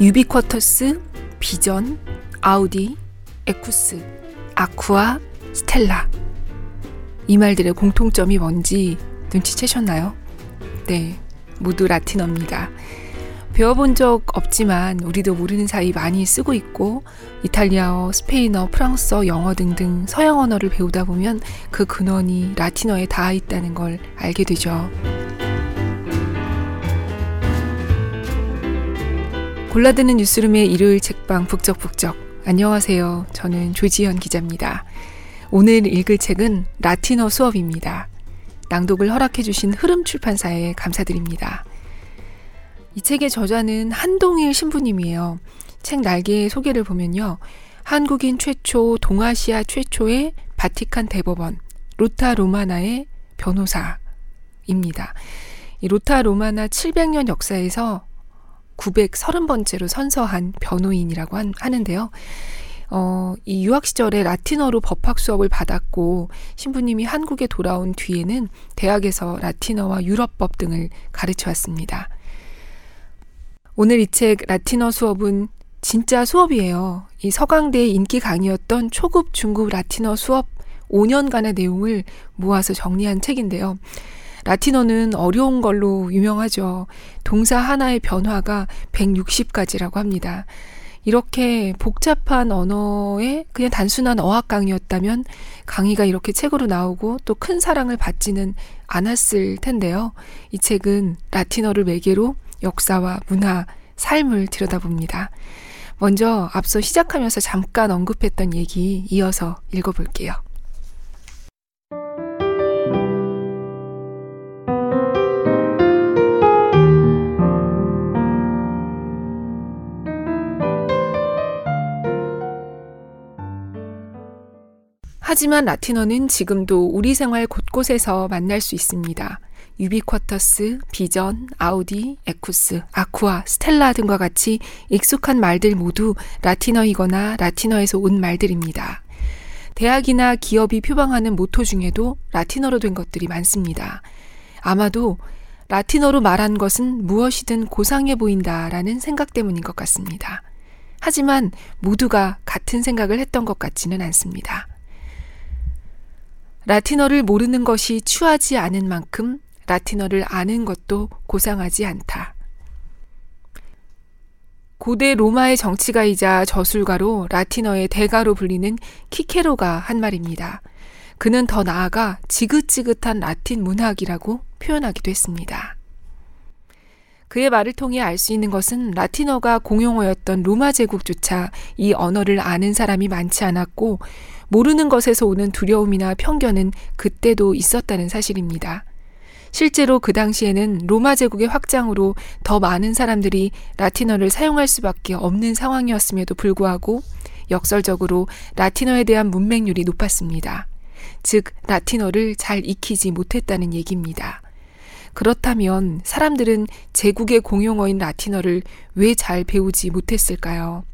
유비쿼터스, 비전, 아우디, 에쿠스, aqua, stella. 이 말들의 공통점이 뭔지 눈치채셨나요? 네, 모두 라틴어입니다. 배워본 적 없지만 우리도 모르는 사이 많이 쓰고 있고 이탈리아어, 스페인어, 프랑스어, 영어 등등 서양 언어를 배우다 보면 그 근원이 라틴어에 닿아 있다는 걸 알게 되죠. 골라드는 뉴스룸의 일요일 책방 북적북적. 안녕하세요. 저는 조지현 기자입니다. 오늘 읽을 책은 라틴어 수업입니다. 낭독을 허락해주신 흐름 출판사에 감사드립니다. 이 책의 저자는 한동일 신부님이에요. 책 날개의 소개를 보면요. 한국인 최초, 동아시아 최초의 바티칸 대법원, 로타 로마나의 변호사입니다. 이 로타 로마나 700년 역사에서 930번째로 선서한 변호인이라고 한, 하는데요. 어, 이 유학 시절에 라틴어로 법학 수업을 받았고 신부님이 한국에 돌아온 뒤에는 대학에서 라틴어와 유럽법 등을 가르쳐 왔습니다. 오늘 이 책 라틴어 수업은 진짜 수업이에요. 이 서강대의 인기 강의였던 초급 중급 라틴어 수업 5년간의 내용을 모아서 정리한 책인데요. 라틴어는 어려운 걸로 유명하죠. 동사 하나의 변화가 160가지라고 합니다. 이렇게 복잡한 언어에 그냥 단순한 어학 강의였다면 강의가 이렇게 책으로 나오고 또 큰 사랑을 받지는 않았을 텐데요. 이 책은 라틴어를 매개로 역사와 문화, 삶을 들여다봅니다. 먼저 앞서 시작하면서 잠깐 언급했던 얘기 이어서 읽어볼게요. 하지만 라틴어는 지금도 우리 생활 곳곳에서 만날 수 있습니다. 유비쿼터스, 비전, 아우디, 에쿠스, aqua, stella 등과 같이 익숙한 말들 모두 라틴어이거나 라틴어에서 온 말들입니다. 대학이나 기업이 표방하는 모토 중에도 라틴어로 된 것들이 많습니다. 아마도 라틴어로 말한 것은 무엇이든 고상해 보인다라는 생각 때문인 것 같습니다. 하지만 모두가 같은 생각을 했던 것 같지는 않습니다. 라틴어를 모르는 것이 추하지 않은 만큼 라틴어를 아는 것도 고상하지 않다. 고대 로마의 정치가이자 저술가로 라틴어의 대가로 불리는 키케로가 한 말입니다. 그는 더 나아가 지긋지긋한 라틴 문학이라고 표현하기도 했습니다. 그의 말을 통해 알 수 있는 것은 라틴어가 공용어였던 로마 제국조차 이 언어를 아는 사람이 많지 않았고 모르는 것에서 오는 두려움이나 편견은 그때도 있었다는 사실입니다. 실제로 그 당시에는 로마 제국의 확장으로 더 많은 사람들이 라틴어를 사용할 수밖에 없는 상황이었음에도 불구하고 역설적으로 라틴어에 대한 문맹률이 높았습니다. 즉, 라틴어를 잘 익히지 못했다는 얘기입니다. 그렇다면 사람들은 제국의 공용어인 라틴어를 왜 잘 배우지 못했을까요?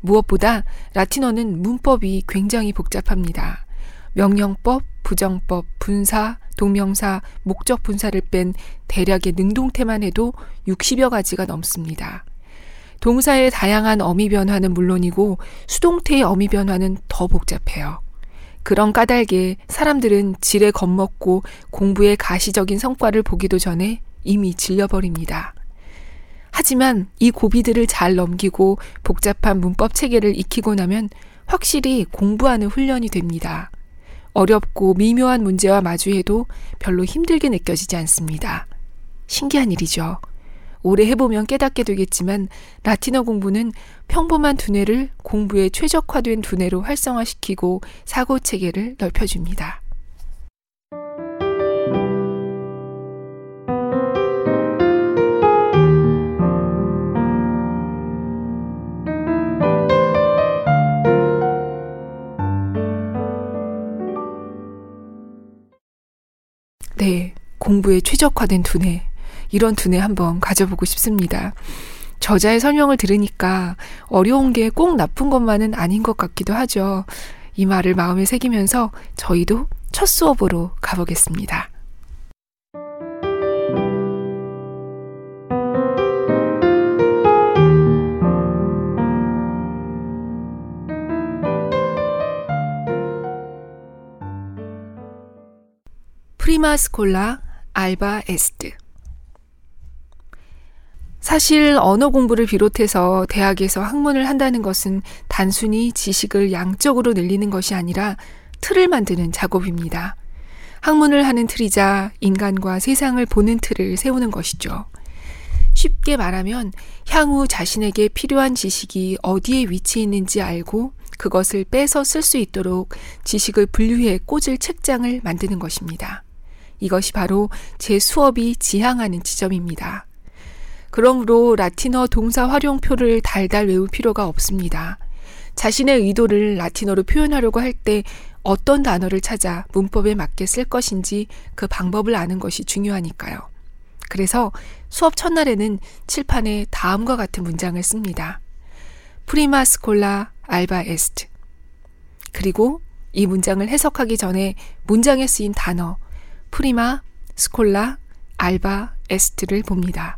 무엇보다 라틴어는 문법이 굉장히 복잡합니다. 명령법, 부정법, 분사, 동명사, 목적 분사를 뺀 대략의 능동태만 해도 60여 가지가 넘습니다. 동사의 다양한 어미 변화는 물론이고 수동태의 어미 변화는 더 복잡해요. 그런 까닭에 사람들은 질에 겁먹고 공부의 가시적인 성과를 보기도 전에 이미 질려버립니다. 하지만 이 고비들을 잘 넘기고 복잡한 문법 체계를 익히고 나면 확실히 공부하는 훈련이 됩니다. 어렵고 미묘한 문제와 마주해도 별로 힘들게 느껴지지 않습니다. 신기한 일이죠. 오래 해보면 깨닫게 되겠지만 라틴어 공부는 평범한 두뇌를 공부에 최적화된 두뇌로 활성화시키고 사고 체계를 넓혀줍니다. 네, 공부에 최적화된 두뇌. 이런 두뇌 한번 가져보고 싶습니다. 저자의 설명을 들으니까 어려운 게 꼭 나쁜 것만은 아닌 것 같기도 하죠. 이 말을 마음에 새기면서 저희도 첫 수업으로 가보겠습니다. 프리마 스콜라 알바 에스트 사실 언어 공부를 비롯해서 대학에서 학문을 한다는 것은 단순히 지식을 양적으로 늘리는 것이 아니라 틀을 만드는 작업입니다. 학문을 하는 틀이자 인간과 세상을 보는 틀을 세우는 것이죠. 쉽게 말하면 향후 자신에게 필요한 지식이 어디에 위치해 있는지 알고 그것을 빼서 쓸 수 있도록 지식을 분류해 꽂을 책장을 만드는 것입니다. 이것이 바로 제 수업이 지향하는 지점입니다. 그러므로 라틴어 동사 활용표를 달달 외울 필요가 없습니다. 자신의 의도를 라틴어로 표현하려고 할 때 어떤 단어를 찾아 문법에 맞게 쓸 것인지 그 방법을 아는 것이 중요하니까요. 그래서 수업 첫날에는 칠판에 다음과 같은 문장을 씁니다. Prima schola alba est. 그리고 이 문장을 해석하기 전에 문장에 쓰인 단어 prima schola alba est를 봅니다.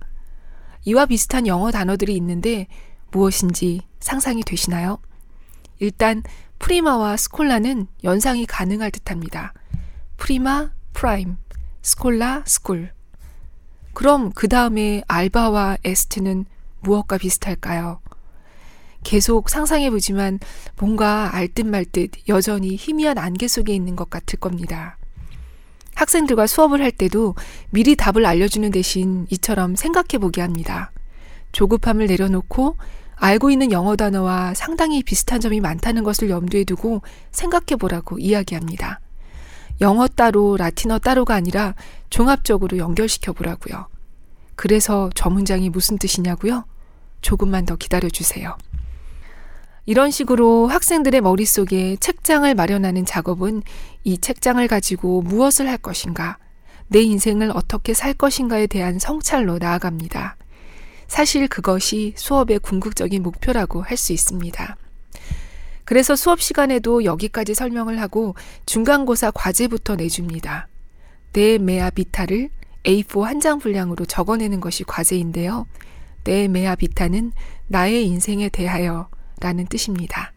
이와 비슷한 영어 단어들이 있는데 무엇인지 상상이 되시나요? 일단 prima와 schola는 연상이 가능할 듯합니다. Prima, prime, schola, school. 그럼 그 다음에 alba와 est는 무엇과 비슷할까요? 계속 상상해 보지만 뭔가 알듯 말듯 여전히 희미한 안개 속에 있는 것 같을 겁니다. 학생들과 수업을 할 때도 미리 답을 알려주는 대신 이처럼 생각해 보게 합니다. 조급함을 내려놓고 알고 있는 영어 단어와 상당히 비슷한 점이 많다는 것을 염두에 두고 생각해 보라고 이야기합니다. 영어 따로 라틴어 따로가 아니라 종합적으로 연결시켜 보라고요. 그래서 저 문장이 무슨 뜻이냐고요? 조금만 더 기다려 주세요. 이런 식으로 학생들의 머릿속에 책장을 마련하는 작업은 이 책장을 가지고 무엇을 할 것인가, 내 인생을 어떻게 살 것인가에 대한 성찰로 나아갑니다. 사실 그것이 수업의 궁극적인 목표라고 할 수 있습니다. 그래서 수업 시간에도 여기까지 설명을 하고 중간고사 과제부터 내줍니다. 내 메아 비타를 A4 한 장 분량으로 적어내는 것이 과제인데요. 내 메아 비타는 나의 인생에 대하여 라는 뜻입니다.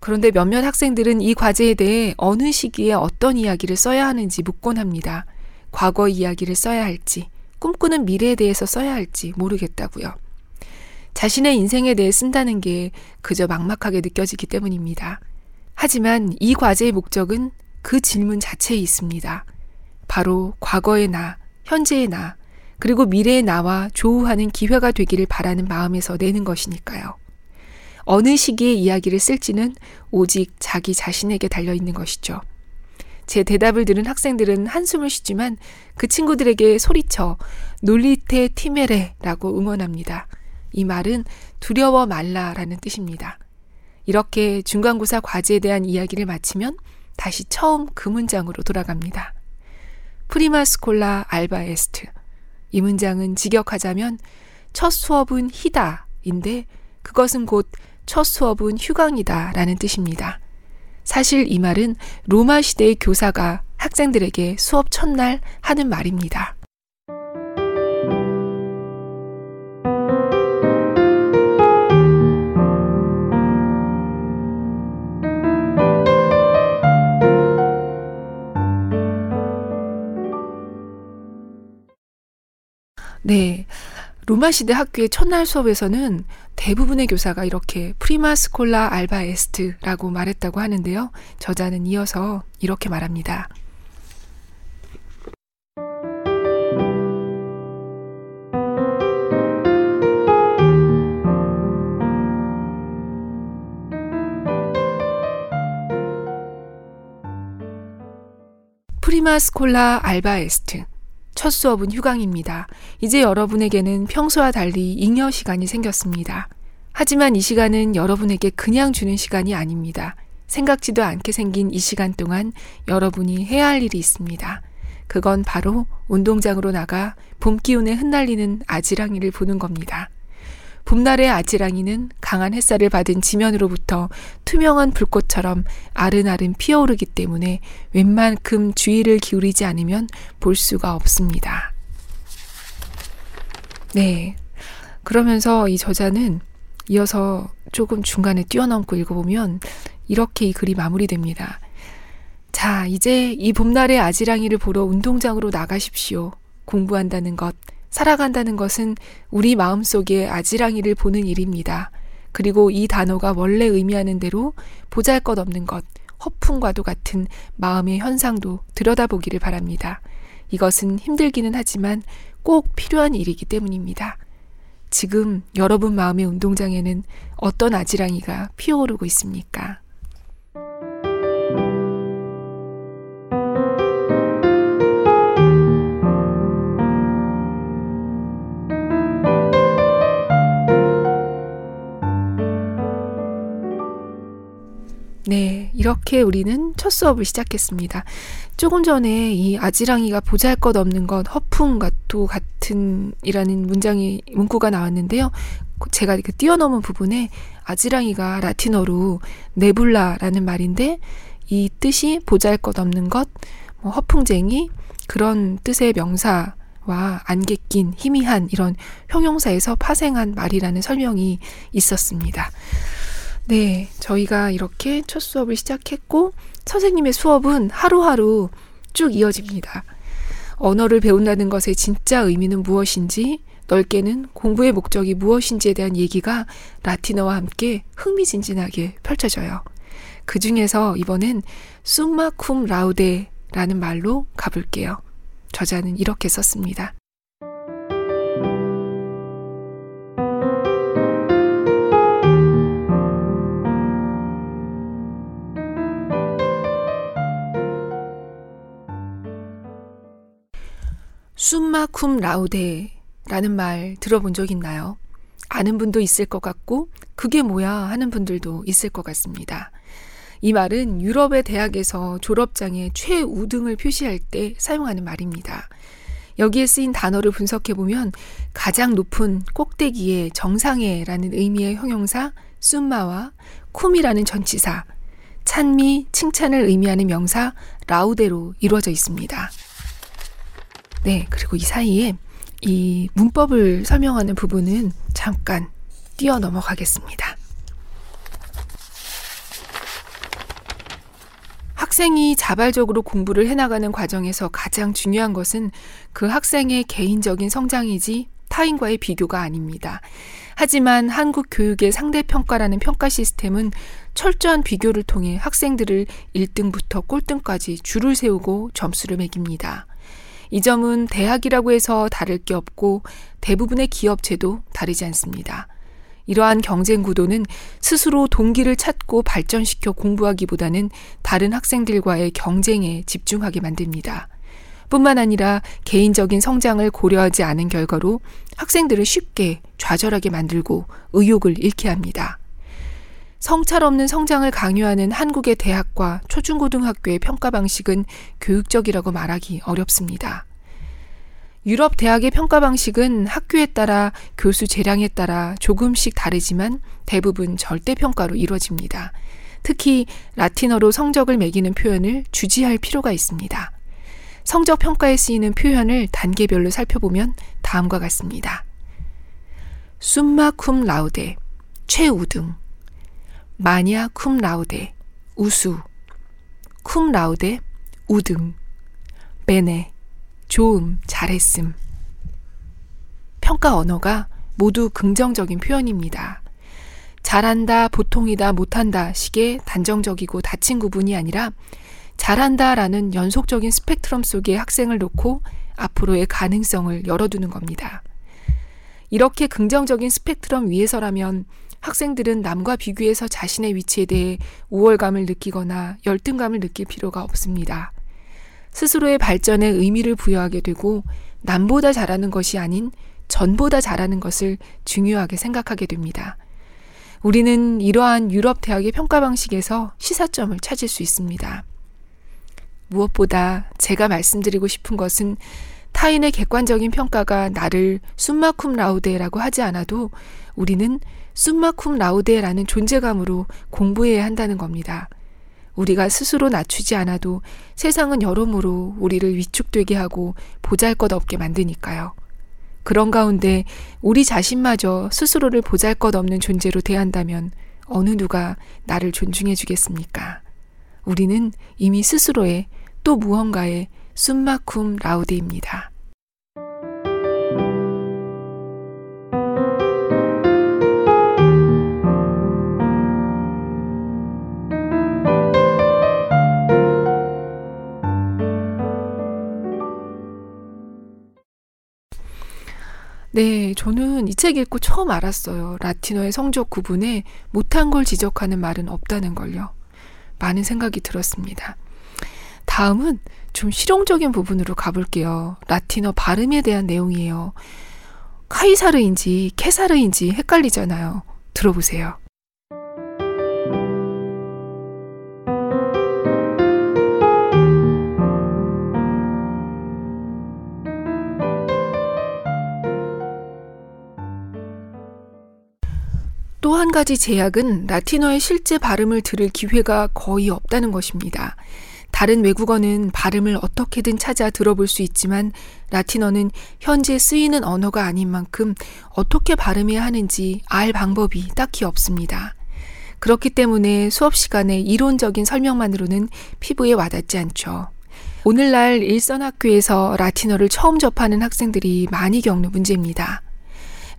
그런데 몇몇 학생들은 이 과제에 대해 어느 시기에 어떤 이야기를 써야 하는지 묻곤 합니다. 과거 이야기를 써야 할지, 꿈꾸는 미래에 대해서 써야 할지 모르겠다고요. 자신의 인생에 대해 쓴다는 게 그저 막막하게 느껴지기 때문입니다. 하지만 이 과제의 목적은 그 질문 자체에 있습니다. 바로 과거의 나, 현재의 나, 그리고 미래의 나와 조우하는 기회가 되기를 바라는 마음에서 내는 것이니까요. 어느 시기에 이야기를 쓸지는 오직 자기 자신에게 달려 있는 것이죠. 제 대답을 들은 학생들은 한숨을 쉬지만 그 친구들에게 소리쳐 놀리테 티메레라고 응원합니다. 이 말은 두려워 말라라는 뜻입니다. 이렇게 중간고사 과제에 대한 이야기를 마치면 다시 처음 그 문장으로 돌아갑니다. 프리마 스콜라 알바 에스트. 이 문장은 직역하자면 첫 수업은 희다인데 그것은 곧 첫 수업은 휴강이다 라는 뜻입니다. 사실 이 말은 로마 시대의 교사가 학생들에게 수업 첫날 하는 말입니다. 네. 로마 시대 학교의 첫날 수업에서는 대부분의 교사가 이렇게 프리마 스콜라 알바 에스트라고 말했다고 하는데요. 저자는 이어서 이렇게 말합니다. 프리마 스콜라 알바 에스트 첫 수업은 휴강입니다. 이제 여러분에게는 평소와 달리 잉여 시간이 생겼습니다. 하지만 이 시간은 여러분에게 그냥 주는 시간이 아닙니다. 생각지도 않게 생긴 이 시간 동안 여러분이 해야 할 일이 있습니다. 그건 바로 운동장으로 나가 봄 기운에 흩날리는 아지랑이를 보는 겁니다. 봄날의 아지랑이는 강한 햇살을 받은 지면으로부터 투명한 불꽃처럼 아른아른 피어오르기 때문에 웬만큼 주의를 기울이지 않으면 볼 수가 없습니다. 네. 그러면서 이 저자는 이어서 조금 중간에 뛰어넘고 읽어보면 이렇게 이 글이 마무리됩니다. 자, 이제 이 봄날의 아지랑이를 보러 운동장으로 나가십시오. 공부한다는 것, 살아간다는 것은 우리 마음 속에 아지랑이를 보는 일입니다. 그리고 이 단어가 원래 의미하는 대로 보잘 것 없는 것, 허풍과도 같은 마음의 현상도 들여다보기를 바랍니다. 이것은 힘들기는 하지만 꼭 필요한 일이기 때문입니다. 지금 여러분 마음의 운동장에는 어떤 아지랑이가 피어오르고 있습니까? 네, 이렇게 우리는 첫 수업을 시작했습니다. 조금 전에 이 아지랑이가 보잘 것 없는 것, 허풍과도 같은 이라는 문장이, 문구가 나왔는데요. 제가 그 뛰어넘은 부분에 아지랑이가 라틴어로 네불라라는 말인데 이 뜻이 보잘 것 없는 것, 뭐 허풍쟁이, 그런 뜻의 명사, 와 안개 낀 희미한 이런 형용사에서 파생한 말이라는 설명이 있었습니다. 네, 저희가 이렇게 첫 수업을 시작했고, 선생님의 수업은 하루하루 쭉 이어집니다. 언어를 배운다는 것의 진짜 의미는 무엇인지, 넓게는 공부의 목적이 무엇인지에 대한 얘기가 라틴어와 함께 흥미진진하게 펼쳐져요. 그 중에서 이번엔 숨마쿰 라우데라는 말로 가볼게요. 저자는 이렇게 썼습니다. 숨마 쿰 라우데라는 말 들어본 적 있나요? 아는 분도 있을 것 같고 그게 뭐야 하는 분들도 있을 것 같습니다. 이 말은 유럽의 대학에서 졸업장에 최우등을 표시할 때 사용하는 말입니다. 여기에 쓰인 단어를 분석해 보면 가장 높은 꼭대기의 정상에라는 의미의 형용사 숨마와 쿰이라는 전치사, 찬미, 칭찬을 의미하는 명사 라우데로 이루어져 있습니다. 네, 그리고 이 사이에 이 문법을 설명하는 부분은 잠깐 뛰어 넘어가겠습니다. 학생이 자발적으로 공부를 해나가는 과정에서 가장 중요한 것은 그 학생의 개인적인 성장이지 타인과의 비교가 아닙니다. 하지만 한국 교육의 상대평가라는 평가 시스템은 철저한 비교를 통해 학생들을 1등부터 꼴등까지 줄을 세우고 점수를 매깁니다. 이 점은 대학이라고 해서 다를 게 없고 대부분의 기업체도 다르지 않습니다. 이러한 경쟁 구도는 스스로 동기를 찾고 발전시켜 공부하기보다는 다른 학생들과의 경쟁에 집중하게 만듭니다. 뿐만 아니라 개인적인 성장을 고려하지 않은 결과로 학생들을 쉽게 좌절하게 만들고 의욕을 잃게 합니다. 성찰 없는 성장을 강요하는 한국의 대학과 초중고등학교의 평가 방식은 교육적이라고 말하기 어렵습니다. 유럽 대학의 평가 방식은 학교에 따라 교수 재량에 따라 조금씩 다르지만 대부분 절대 평가로 이루어집니다. 특히 라틴어로 성적을 매기는 표현을 주지할 필요가 있습니다. 성적 평가에 쓰이는 표현을 단계별로 살펴보면 다음과 같습니다. 숨마 쿰 라우데 최우등 마니아 쿰 라우데 우수 쿰 라우데 우등 베네 좋음 잘했음 평가 언어가 모두 긍정적인 표현입니다. 잘한다, 보통이다, 못한다 식의 단정적이고 닫힌 구분이 아니라 잘한다라는 연속적인 스펙트럼 속에 학생을 놓고 앞으로의 가능성을 열어두는 겁니다. 이렇게 긍정적인 스펙트럼 위에서라면 학생들은 남과 비교해서 자신의 위치에 대해 우월감을 느끼거나 열등감을 느낄 필요가 없습니다. 스스로의 발전에 의미를 부여하게 되고 남보다 잘하는 것이 아닌 전보다 잘하는 것을 중요하게 생각하게 됩니다. 우리는 이러한 유럽 대학의 평가 방식에서 시사점을 찾을 수 있습니다. 무엇보다 제가 말씀드리고 싶은 것은 타인의 객관적인 평가가 나를 숨마쿰 라우데라고 하지 않아도 우리는 숨마쿰 라우데라는 존재감으로 공부해야 한다는 겁니다. 우리가 스스로 낮추지 않아도 세상은 여러모로 우리를 위축되게 하고 보잘 것 없게 만드니까요. 그런 가운데 우리 자신마저 스스로를 보잘 것 없는 존재로 대한다면 어느 누가 나를 존중해 주겠습니까? 우리는 이미 스스로의 또 무언가의 숨마쿰 라우데입니다. 네, 저는 이 책 읽고 처음 알았어요. 라틴어의 성적 구분에 못한 걸 지적하는 말은 없다는 걸요. 많은 생각이 들었습니다. 다음은 좀 실용적인 부분으로 가볼게요. 라틴어 발음에 대한 내용이에요. 카이사르인지 케사르인지 헷갈리잖아요. 들어보세요. 가지 제약은 라틴어의 실제 발음을 들을 기회가 거의 없다는 것입니다. 다른 외국어는 발음을 어떻게든 찾아 들어볼 수 있지만 라틴어는 현재 쓰이는 언어가 아닌 만큼 어떻게 발음해야 하는지 알 방법이 딱히 없습니다. 그렇기 때문에 수업 시간에 이론적인 설명만으로는 피부에 와닿지 않죠. 오늘날 일선 학교에서 라틴어를 처음 접하는 학생들이 많이 겪는 문제입니다.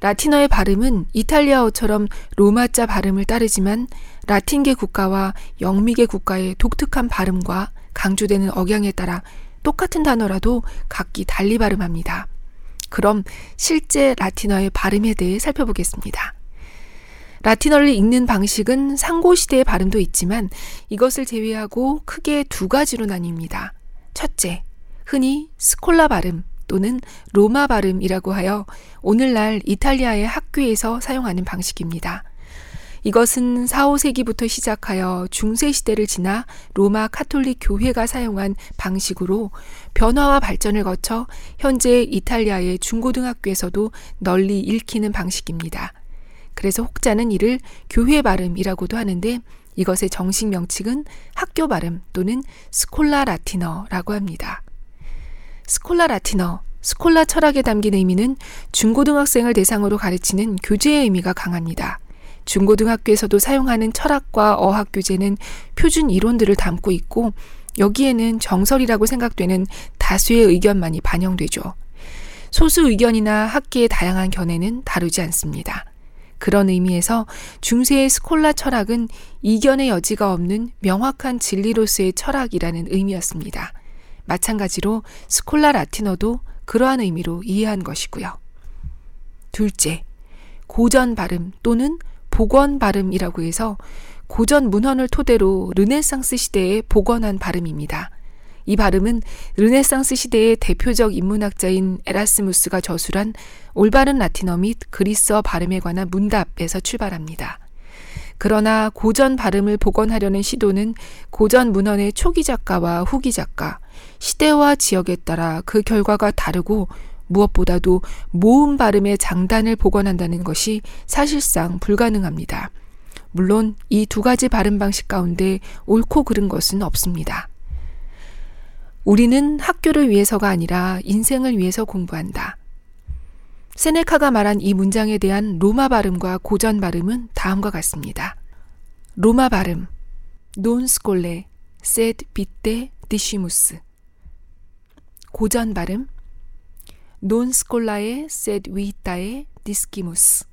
라틴어의 발음은 이탈리아어처럼 로마자 발음을 따르지만 라틴계 국가와 영미계 국가의 독특한 발음과 강조되는 억양에 따라 똑같은 단어라도 각기 달리 발음합니다. 그럼 실제 라틴어의 발음에 대해 살펴보겠습니다. 라틴어를 읽는 방식은 상고시대의 발음도 있지만 이것을 제외하고 크게 두 가지로 나뉩니다. 첫째, 흔히 스콜라 발음, 또는 로마 발음이라고 하여 오늘날 이탈리아의 학교에서 사용하는 방식입니다. 이것은 4, 5세기부터 시작하여 중세 시대를 지나 로마 카톨릭 교회가 사용한 방식으로 변화와 발전을 거쳐 현재 이탈리아의 중고등학교에서도 널리 읽히는 방식입니다. 그래서 혹자는 이를 교회 발음이라고도 하는데 이것의 정식 명칭은 학교 발음 또는 스콜라 라티너라고 합니다. 스콜라 라티너, 스콜라 철학에 담긴 의미는 중고등학생을 대상으로 가르치는 교재의 의미가 강합니다. 중고등학교에서도 사용하는 철학과 어학 교재는 표준 이론들을 담고 있고 여기에는 정설이라고 생각되는 다수의 의견만이 반영되죠. 소수 의견이나 학계의 다양한 견해는 다루지 않습니다. 그런 의미에서 중세의 스콜라 철학은 이견의 여지가 없는 명확한 진리로서의 철학이라는 의미였습니다. 마찬가지로 스콜라 라틴어도 그러한 의미로 이해한 것이고요. 둘째, 고전 발음 또는 복원 발음이라고 해서 고전 문헌을 토대로 르네상스 시대에 복원한 발음입니다. 이 발음은 르네상스 시대의 대표적 인문학자인 에라스무스가 저술한 올바른 라틴어 및 그리스어 발음에 관한 문답에서 출발합니다. 그러나 고전 발음을 복원하려는 시도는 고전 문헌의 초기 작가와 후기 작가, 시대와 지역에 따라 그 결과가 다르고 무엇보다도 모음 발음의 장단을 복원한다는 것이 사실상 불가능합니다. 물론 이 두 가지 발음 방식 가운데 옳고 그른 것은 없습니다. 우리는 학교를 위해서가 아니라 인생을 위해서 공부한다. 세네카가 말한 이 문장에 대한 로마 발음과 고전 발음은 다음과 같습니다. 로마 발음 Non scholae sed vitae discimus 고전 발음 Non scholae sed vitae discimus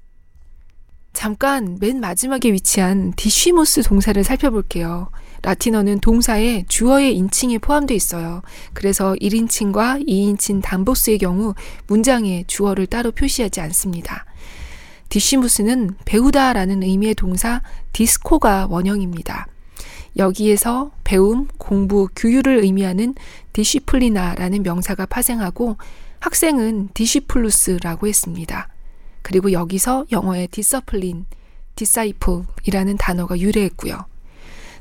잠깐 맨 마지막에 위치한 discimus 동사를 살펴볼게요. 라틴어는 동사에 주어의 인칭이 포함되어 있어요. 그래서 1인칭과 2인칭 단복수의 경우 문장에 주어를 따로 표시하지 않습니다. Discimus는 배우다라는 의미의 동사 disco가 원형입니다. 여기에서 배움, 공부, 규율을 의미하는 disciplina라는 명사가 파생하고 학생은 discipulus라고 했습니다. 그리고 여기서 영어의 discipline, disciple이라는 단어가 유래했고요.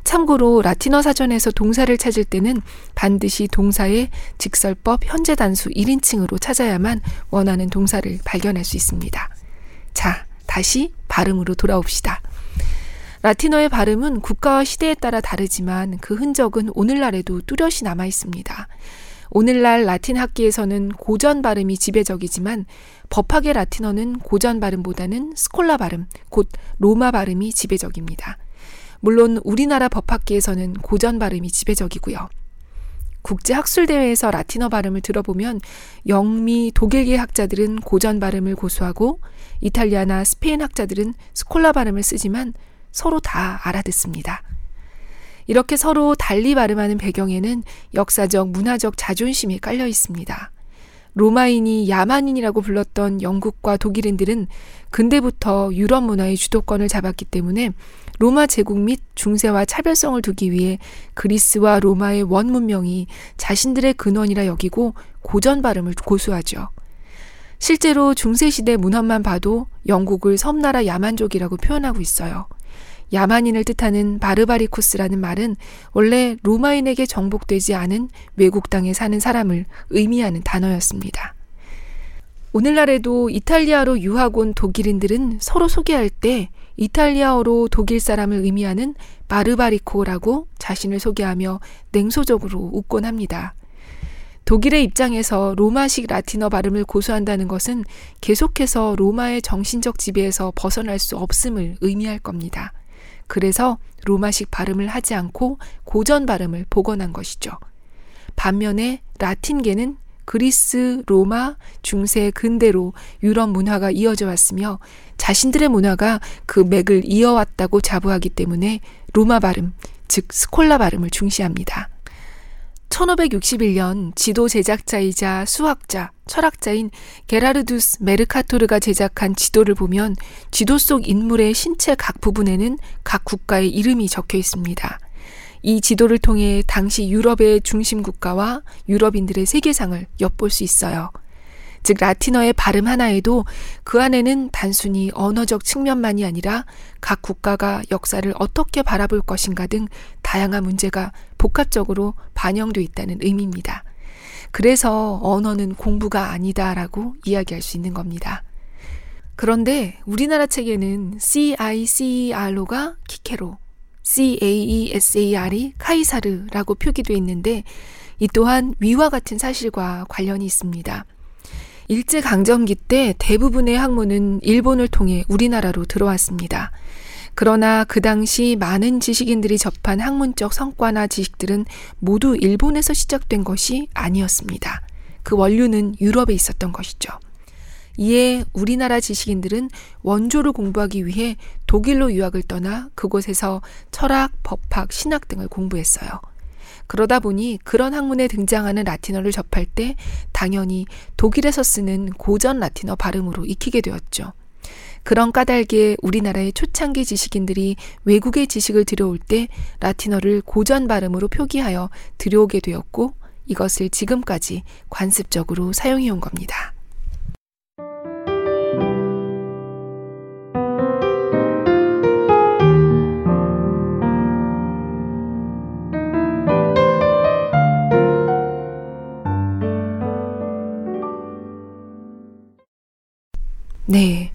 참고로 라틴어 사전에서 동사를 찾을 때는 반드시 동사의 직설법 현재 단수 1인칭으로 찾아야만 원하는 동사를 발견할 수 있습니다. 자, 다시 발음으로 돌아옵시다. 라틴어의 발음은 국가와 시대에 따라 다르지만 그 흔적은 오늘날에도 뚜렷이 남아 있습니다. 오늘날 라틴 학계에서는 고전 발음이 지배적이지만 법학의 라틴어는 고전 발음보다는 스콜라 발음, 곧 로마 발음이 지배적입니다. 물론 우리나라 법학계에서는 고전 발음이 지배적이고요. 국제 학술 대회에서 라틴어 발음을 들어보면 영미 독일계 학자들은 고전 발음을 고수하고 이탈리아나 스페인 학자들은 스콜라 발음을 쓰지만 서로 다 알아듣습니다. 이렇게 서로 달리 발음하는 배경에는 역사적, 문화적 자존심이 깔려 있습니다. 로마인이 야만인이라고 불렀던 영국과 독일인들은 근대부터 유럽 문화의 주도권을 잡았기 때문에 로마 제국 및 중세와 차별성을 두기 위해 그리스와 로마의 원 문명이 자신들의 근원이라 여기고 고전 발음을 고수하죠. 실제로 중세시대 문헌만 봐도 영국을 섬나라 야만족이라고 표현하고 있어요. 야만인을 뜻하는 바르바리코스라는 말은 원래 로마인에게 정복되지 않은 외국 땅에 사는 사람을 의미하는 단어였습니다. 오늘날에도 이탈리아로 유학 온 독일인들은 서로 소개할 때 이탈리아어로 독일 사람을 의미하는 바르바리코라고 자신을 소개하며 냉소적으로 웃곤 합니다. 독일의 입장에서 로마식 라틴어 발음을 고수한다는 것은 계속해서 로마의 정신적 지배에서 벗어날 수 없음을 의미할 겁니다. 그래서 로마식 발음을 하지 않고 고전 발음을 복원한 것이죠. 반면에 라틴계는 그리스, 로마, 중세, 근대로 유럽 문화가 이어져 왔으며 자신들의 문화가 그 맥을 이어왔다고 자부하기 때문에 로마 발음, 즉 스콜라 발음을 중시합니다. 1561년 지도 제작자이자 수학자, 철학자인 게라르두스 메르카토르가 제작한 지도를 보면 지도 속 인물의 신체 각 부분에는 각 국가의 이름이 적혀 있습니다. 이 지도를 통해 당시 유럽의 중심 국가와 유럽인들의 세계상을 엿볼 수 있어요. 즉 라틴어의 발음 하나에도 그 안에는 단순히 언어적 측면만이 아니라 각 국가가 역사를 어떻게 바라볼 것인가 등 다양한 문제가 복합적으로 반영돼 있다는 의미입니다. 그래서 언어는 공부가 아니다라고 이야기할 수 있는 겁니다. 그런데 우리나라 책에는 CICER로가 키케로, CAESAR이 카이사르라고 표기되어 있는데 이 또한 위와 같은 사실과 관련이 있습니다. 일제강점기 때 대부분의 학문은 일본을 통해 우리나라로 들어왔습니다. 그러나 그 당시 많은 지식인들이 접한 학문적 성과나 지식들은 모두 일본에서 시작된 것이 아니었습니다. 그 원류는 유럽에 있었던 것이죠. 이에 우리나라 지식인들은 원조를 공부하기 위해 독일로 유학을 떠나 그곳에서 철학, 법학, 신학 등을 공부했어요. 그러다 보니 그런 학문에 등장하는 라틴어를 접할 때 당연히 독일에서 쓰는 고전 라틴어 발음으로 익히게 되었죠. 그런 까닭에 우리나라의 초창기 지식인들이 외국의 지식을 들여올 때 라틴어를 고전 발음으로 표기하여 들여오게 되었고 이것을 지금까지 관습적으로 사용해 온 겁니다. 네.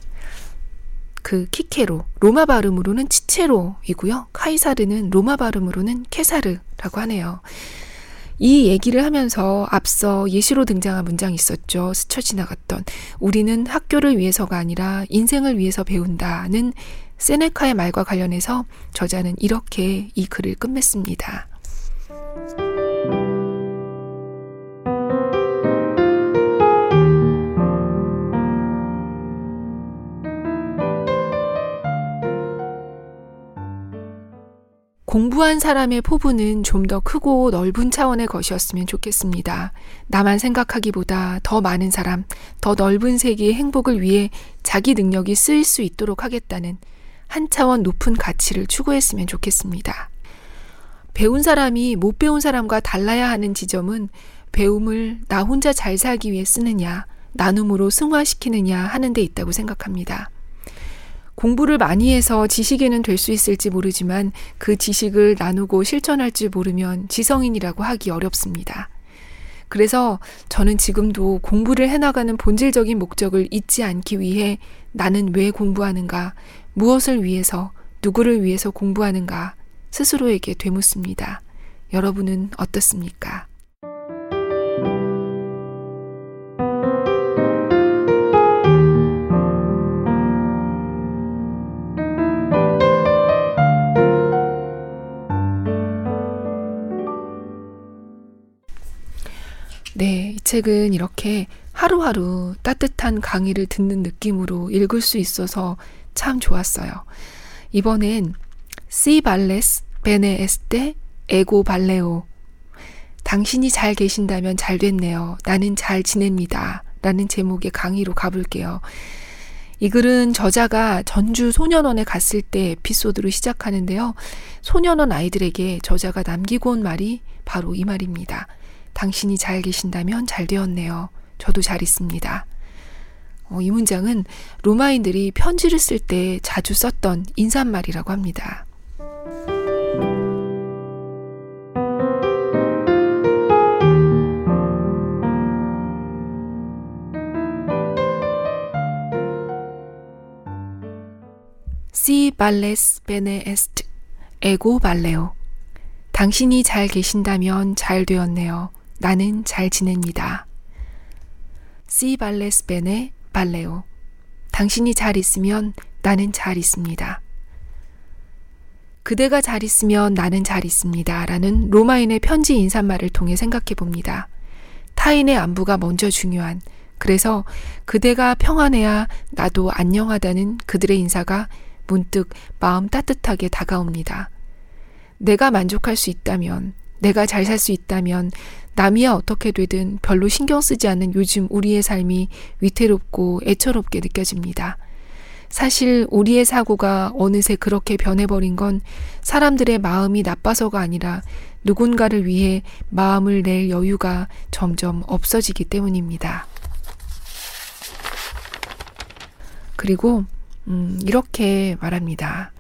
그 키케로, 로마 발음으로는 치체로이고요. 카이사르는 로마 발음으로는 케사르라고 하네요. 이 얘기를 하면서 앞서 예시로 등장한 문장이 있었죠. 스쳐 지나갔던 우리는 학교를 위해서가 아니라 인생을 위해서 배운다는 세네카의 말과 관련해서 저자는 이렇게 이 글을 끝맺습니다. 공부한 사람의 포부는 좀 더 크고 넓은 차원의 것이었으면 좋겠습니다. 나만 생각하기보다 더 많은 사람, 더 넓은 세계의 행복을 위해 자기 능력이 쓰일 수 있도록 하겠다는 한 차원 높은 가치를 추구했으면 좋겠습니다. 배운 사람이 못 배운 사람과 달라야 하는 지점은 배움을 나 혼자 잘 살기 위해 쓰느냐, 나눔으로 승화시키느냐 하는 데 있다고 생각합니다. 공부를 많이 해서 지식인은 될 수 있을지 모르지만 그 지식을 나누고 실천할지 모르면 지성인이라고 하기 어렵습니다. 그래서 저는 지금도 공부를 해나가는 본질적인 목적을 잊지 않기 위해 나는 왜 공부하는가, 무엇을 위해서, 누구를 위해서 공부하는가 스스로에게 되묻습니다. 여러분은 어떻습니까? 네, 이 책은 이렇게 하루하루 따뜻한 강의를 듣는 느낌으로 읽을 수 있어서 참 좋았어요. 이번엔 시 발레스 베네 에스테 에고 발레오 당신이 잘 계신다면 잘 됐네요. 나는 잘 지냅니다. 라는 제목의 강의로 가볼게요. 이 글은 저자가 전주 소년원에 갔을 때 에피소드로 시작하는데요. 소년원 아이들에게 저자가 남기고 온 말이 바로 이 말입니다. 당신이 잘 계신다면 잘 되었네요. 저도 잘 있습니다. 어, 이 문장은 로마인들이 편지를 쓸 때 자주 썼던 인사말이라고 합니다. 베네 에스트 에고 발레오 당신이 잘 계신다면 잘 되었네요. 나는 잘 지냅니다. 시 발레스 베네 발레오 당신이 잘 있으면 나는 잘 있습니다. 그대가 잘 있으면 나는 잘 있습니다. 라는 로마인의 편지 인사말을 통해 생각해 봅니다. 타인의 안부가 먼저 중요한, 그래서 그대가 평안해야 나도 안녕하다는 그들의 인사가 문득 마음 따뜻하게 다가옵니다. 내가 만족할 수 있다면, 내가 잘 살 수 있다면, 남이야 어떻게 되든 별로 신경 쓰지 않는 요즘 우리의 삶이 위태롭고 애처롭게 느껴집니다. 사실 우리의 사고가 어느새 그렇게 변해버린 건 사람들의 마음이 나빠서가 아니라 누군가를 위해 마음을 낼 여유가 점점 없어지기 때문입니다. 그리고 음, 이렇게 말합니다.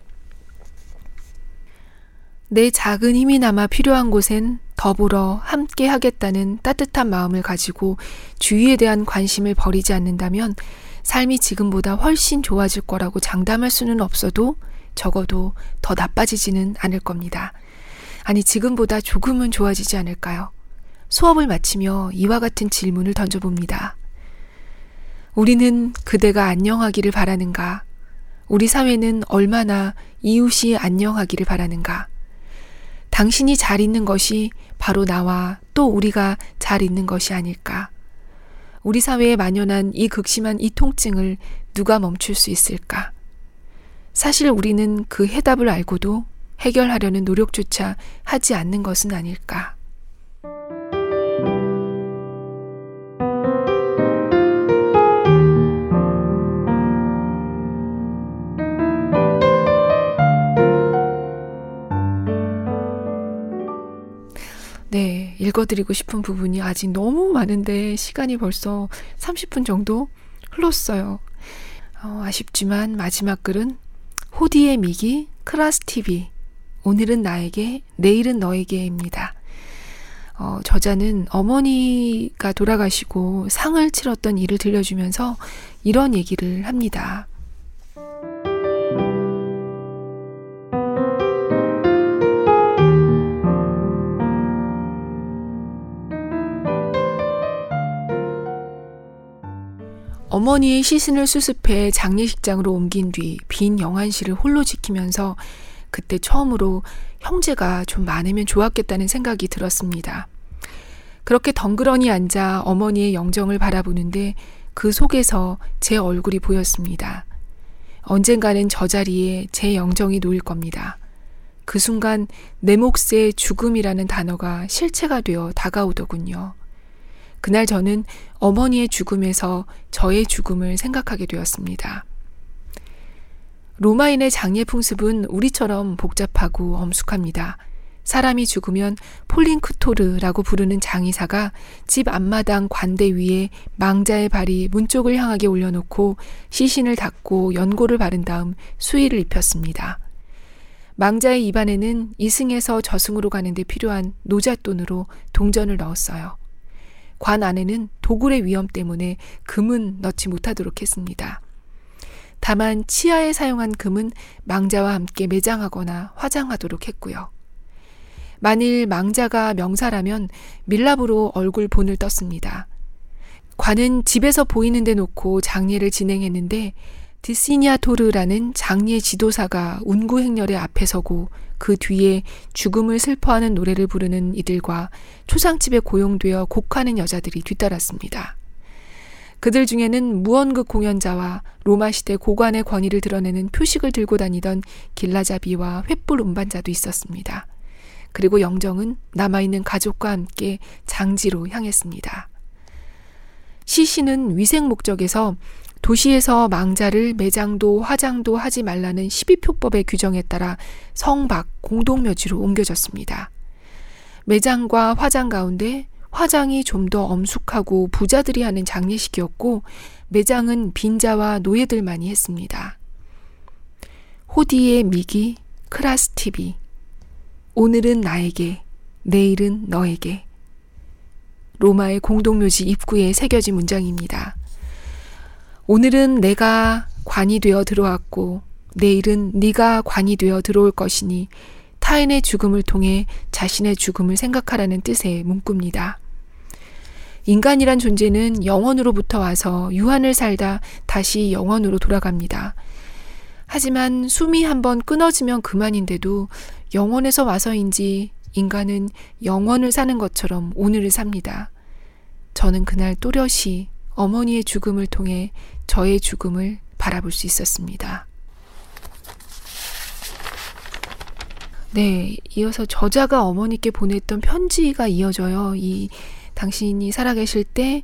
내 작은 힘이나마 필요한 곳엔 더불어 함께 하겠다는 따뜻한 마음을 가지고 주위에 대한 관심을 버리지 않는다면 삶이 지금보다 훨씬 좋아질 거라고 장담할 수는 없어도 적어도 더 나빠지지는 않을 겁니다. 아니, 지금보다 조금은 좋아지지 않을까요? 수업을 마치며 이와 같은 질문을 던져봅니다. 우리는 그대가 안녕하기를 바라는가? 우리 사회는 얼마나 이웃이 안녕하기를 바라는가? 당신이 잘 있는 것이 바로 나와 또 우리가 잘 있는 것이 아닐까? 우리 사회에 만연한 이 극심한 이 통증을 누가 멈출 수 있을까? 사실 우리는 그 해답을 알고도 해결하려는 노력조차 하지 않는 것은 아닐까? 읽어드리고 싶은 부분이 아직 너무 많은데 시간이 벌써 30분 정도 흘렀어요. 어, 아쉽지만 마지막 글은 호디의 미기 크라스 TV 오늘은 나에게 내일은 너에게입니다. 어, 저자는 어머니가 돌아가시고 상을 치렀던 일을 들려주면서 이런 얘기를 합니다. 어머니의 시신을 수습해 장례식장으로 옮긴 뒤 빈 영안실을 홀로 지키면서 그때 처음으로 형제가 좀 많으면 좋았겠다는 생각이 들었습니다. 그렇게 덩그러니 앉아 어머니의 영정을 바라보는데 그 속에서 제 얼굴이 보였습니다. 언젠가는 저 자리에 제 영정이 놓일 겁니다. 그 순간 내 몫의 죽음이라는 단어가 실체가 되어 다가오더군요. 그날 저는 어머니의 죽음에서 저의 죽음을 생각하게 되었습니다. 로마인의 장례 풍습은 우리처럼 복잡하고 엄숙합니다. 사람이 죽으면 폴링크토르라고 부르는 장의사가 집 앞마당 관대 위에 망자의 발이 문 쪽을 향하게 올려놓고 시신을 닦고 연고를 바른 다음 수의를 입혔습니다. 망자의 입안에는 이승에서 저승으로 가는데 필요한 노잣돈으로 동전을 넣었어요. 관 안에는 도굴의 위험 때문에 금은 넣지 못하도록 했습니다. 다만 치아에 사용한 금은 망자와 함께 매장하거나 화장하도록 했고요. 만일 망자가 명사라면 밀랍으로 얼굴 본을 떴습니다. 관은 집에서 보이는 데 놓고 장례를 진행했는데 디시니아토르라는 장례 지도사가 운구 행렬에 앞에 서고 그 뒤에 죽음을 슬퍼하는 노래를 부르는 이들과 초상집에 고용되어 곡하는 여자들이 뒤따랐습니다. 그들 중에는 무언극 공연자와 로마 시대 고관의 권위를 드러내는 표식을 들고 다니던 길라자비와 횃불 운반자도 있었습니다. 그리고 영정은 남아있는 가족과 함께 장지로 향했습니다. 시신은 위생 목적에서 도시에서 망자를 매장도 화장도 하지 말라는 12표법의 규정에 따라 성박 공동묘지로 옮겨졌습니다. 매장과 화장 가운데 화장이 좀 더 엄숙하고 부자들이 하는 장례식이었고 매장은 빈자와 노예들만이 했습니다. 호디의 미기 크라스티비 오늘은 나에게 내일은 너에게 로마의 공동묘지 입구에 새겨진 문장입니다. 오늘은 내가 관이 되어 들어왔고 내일은 네가 관이 되어 들어올 것이니 타인의 죽음을 통해 자신의 죽음을 생각하라는 뜻의 문구입니다. 인간이란 존재는 영원으로부터 와서 유한을 살다 다시 영원으로 돌아갑니다. 하지만 숨이 한번 끊어지면 그만인데도 영원에서 와서인지 인간은 영원을 사는 것처럼 오늘을 삽니다. 저는 그날 또렷이 어머니의 죽음을 통해 저의 죽음을 바라볼 수 있었습니다. 네, 이어서 저자가 어머니께 보냈던 편지가 이어져요. 이 당신이 살아계실 때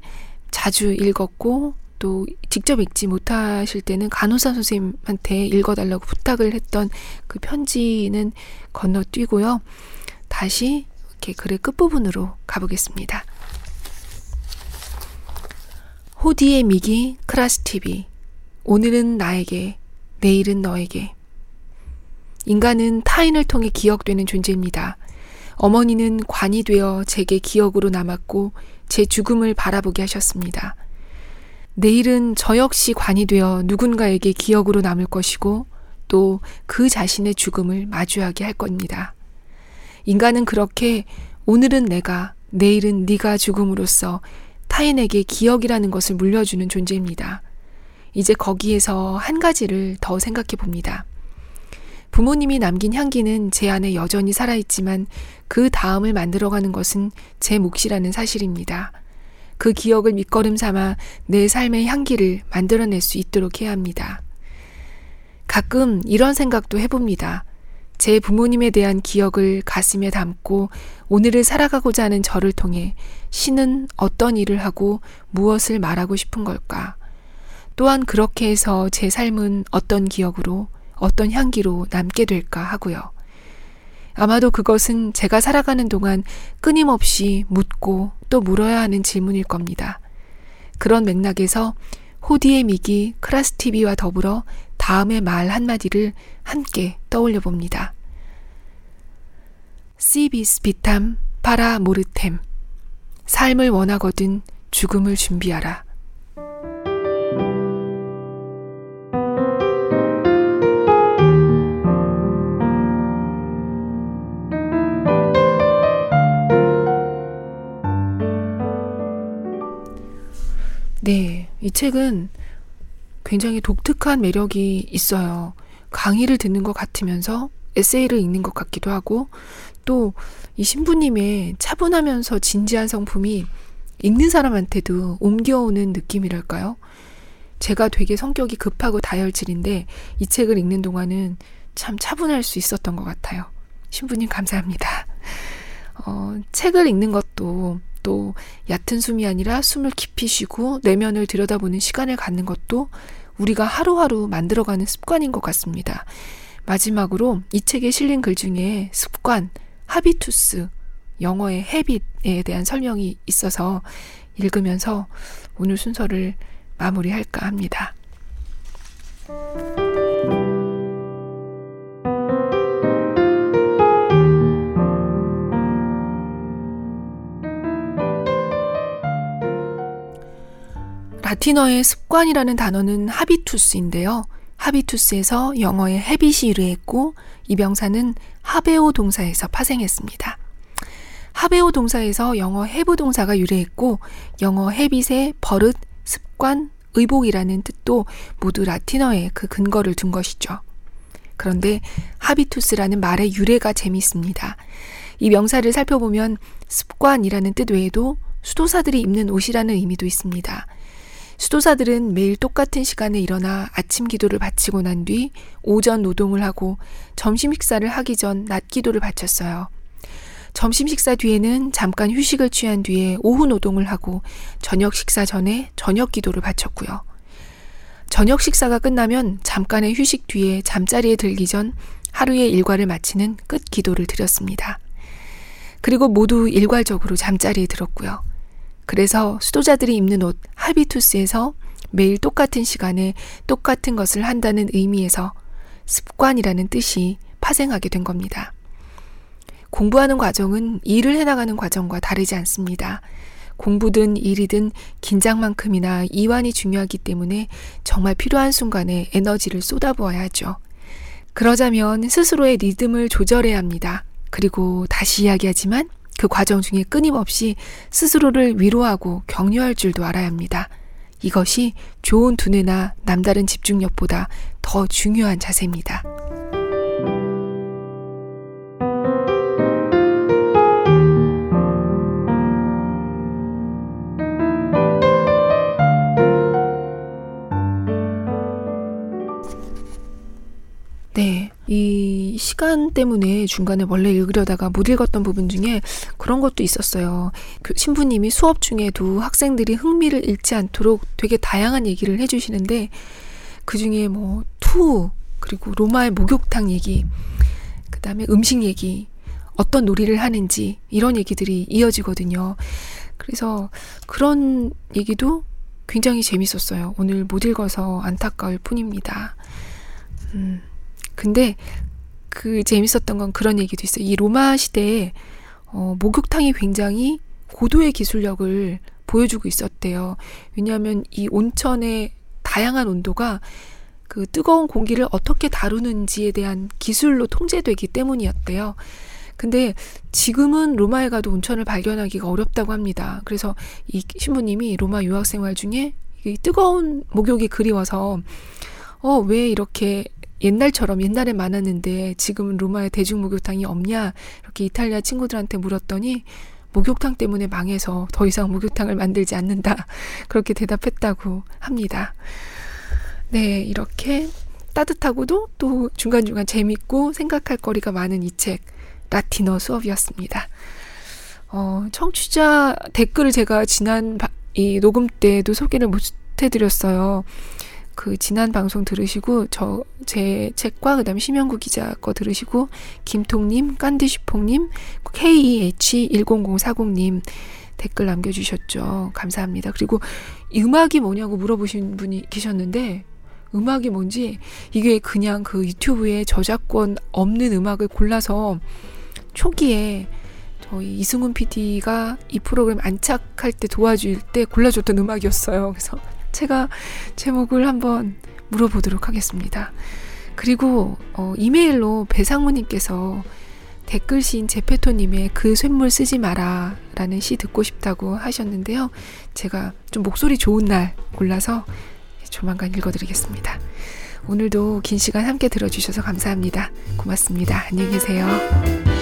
자주 읽었고 또 직접 읽지 못하실 때는 간호사 선생님한테 읽어달라고 부탁을 했던 그 편지는 건너뛰고요. 다시 이렇게 글의 끝부분으로 가보겠습니다. 호디의 미기 크라스티비 오늘은 나에게 내일은 너에게 인간은 타인을 통해 기억되는 존재입니다. 어머니는 관이 되어 제게 기억으로 남았고 제 죽음을 바라보게 하셨습니다. 내일은 저 역시 관이 되어 누군가에게 기억으로 남을 것이고 또 그 자신의 죽음을 마주하게 할 겁니다. 인간은 그렇게 오늘은 내가 내일은 네가 죽음으로써 타인에게 기억이라는 것을 물려주는 존재입니다. 이제 거기에서 한 가지를 더 생각해 봅니다. 부모님이 남긴 향기는 제 안에 여전히 살아있지만 그 다음을 만들어가는 것은 제 몫이라는 사실입니다. 그 기억을 밑거름 삼아 내 삶의 향기를 만들어낼 수 있도록 해야 합니다. 가끔 이런 생각도 해봅니다. 제 부모님에 대한 기억을 가슴에 담고 오늘을 살아가고자 하는 저를 통해 신은 어떤 일을 하고 무엇을 말하고 싶은 걸까? 또한 그렇게 해서 제 삶은 어떤 기억으로 어떤 향기로 남게 될까 하고요. 아마도 그것은 제가 살아가는 동안 끊임없이 묻고 또 물어야 하는 질문일 겁니다. 그런 맥락에서 호디의 미기 크라스티비와 더불어 다음의 말 한마디를 함께 떠올려 봅니다. 시비스 비탐 파라 모르템 삶을 원하거든 죽음을 준비하라. 네, 이 책은 굉장히 독특한 매력이 있어요. 강의를 듣는 것 같으면서 에세이를 읽는 것 같기도 하고 또 이 신부님의 차분하면서 진지한 성품이 읽는 사람한테도 옮겨오는 느낌이랄까요? 제가 되게 성격이 급하고 다혈질인데 이 책을 읽는 동안은 참 차분할 수 있었던 것 같아요. 신부님 감사합니다. 어, 책을 읽는 것도 또 얕은 숨이 아니라 숨을 깊이 쉬고 내면을 들여다보는 시간을 갖는 것도 우리가 하루하루 만들어가는 습관인 것 같습니다. 마지막으로 이 책에 실린 글 중에 습관, 하비투스, 영어의 헤빗에 대한 설명이 있어서 읽으면서 오늘 순서를 마무리할까 합니다. 라틴어의 습관이라는 단어는 하비투스인데요. 하비투스에서 영어의 헤빗이 유래했고 이 명사는 하베오 동사에서 파생했습니다. 하베오 동사에서 영어 해부 동사가 유래했고 영어 헤빗의 버릇, 습관, 의복이라는 뜻도 모두 라틴어에 그 근거를 둔 것이죠. 그런데 하비투스라는 말의 유래가 재미있습니다. 이 명사를 살펴보면 습관이라는 뜻 외에도 수도사들이 입는 옷이라는 의미도 있습니다. 수도사들은 매일 똑같은 시간에 일어나 아침 기도를 바치고 난 뒤 오전 노동을 하고 점심 식사를 하기 전 낮 기도를 바쳤어요. 점심 식사 뒤에는 잠깐 휴식을 취한 뒤에 오후 노동을 하고 저녁 식사 전에 저녁 기도를 바쳤고요. 저녁 식사가 끝나면 잠깐의 휴식 뒤에 잠자리에 들기 전 하루의 일과를 마치는 끝 기도를 드렸습니다. 그리고 모두 일괄적으로 잠자리에 들었고요. 그래서 수도자들이 입는 옷 하비투스에서 매일 똑같은 시간에 똑같은 것을 한다는 의미에서 습관이라는 뜻이 파생하게 된 겁니다. 공부하는 과정은 일을 해나가는 과정과 다르지 않습니다. 공부든 일이든 긴장만큼이나 이완이 중요하기 때문에 정말 필요한 순간에 에너지를 쏟아부어야 하죠. 그러자면 스스로의 리듬을 조절해야 합니다. 그리고 다시 이야기하지만 그 과정 중에 끊임없이 스스로를 위로하고 격려할 줄도 알아야 합니다. 이것이 좋은 두뇌나 남다른 집중력보다 더 중요한 자세입니다. 네. 이 시간 때문에 중간에 원래 읽으려다가 못 읽었던 부분 중에 그런 것도 있었어요. 그 신부님이 수업 중에도 학생들이 흥미를 잃지 않도록 되게 다양한 얘기를 해주시는데 그 중에 뭐 투, 그리고 로마의 목욕탕 얘기, 그 다음에 음식 얘기, 어떤 놀이를 하는지 이런 얘기들이 이어지거든요. 그래서 그런 얘기도 굉장히 재밌었어요. 오늘 못 읽어서 안타까울 뿐입니다. 음. 근데 그 재밌었던 건 그런 얘기도 있어요. 이 로마 시대에 어, 목욕탕이 굉장히 고도의 기술력을 보여주고 있었대요. 왜냐하면 이 온천의 다양한 온도가 그 뜨거운 공기를 어떻게 다루는지에 대한 기술로 통제되기 때문이었대요. 근데 지금은 로마에 가도 온천을 발견하기가 어렵다고 합니다. 그래서 이 신부님이 로마 유학 생활 중에 이 뜨거운 목욕이 그리워서 어, 왜 이렇게 옛날처럼 옛날에 많았는데 지금은 로마에 대중 목욕탕이 없냐 이렇게 이탈리아 친구들한테 물었더니 목욕탕 때문에 망해서 더 이상 목욕탕을 만들지 않는다 그렇게 대답했다고 합니다. 네 이렇게 따뜻하고도 또 중간중간 재밌고 생각할 거리가 많은 이 책 라틴어 수업이었습니다. 어, 청취자 댓글을 제가 지난 바, 이 녹음 때도 소개를 못 해드렸어요. 그 지난 방송 들으시고 저 제 책과 그다음에 심영구 기자 거 들으시고 김통님, 깐디슈퐁님, KEH10040님 댓글 남겨주셨죠. 감사합니다. 그리고 음악이 뭐냐고 물어보신 분이 계셨는데 음악이 뭔지 이게 그냥 그 유튜브에 저작권 없는 음악을 골라서 초기에 저희 이승훈 PD가 이 프로그램 안착할 때 도와줄 때 골라줬던 음악이었어요. 그래서 제가 제목을 한번 물어보도록 하겠습니다. 그리고 어, 이메일로 배상무님께서 댓글 시인 제페토님의 그 쇳물 쓰지 마라 라는 시 듣고 싶다고 하셨는데요. 제가 좀 목소리 좋은 날 골라서 조만간 읽어드리겠습니다. 오늘도 긴 시간 함께 들어주셔서 감사합니다. 고맙습니다. 안녕히 계세요.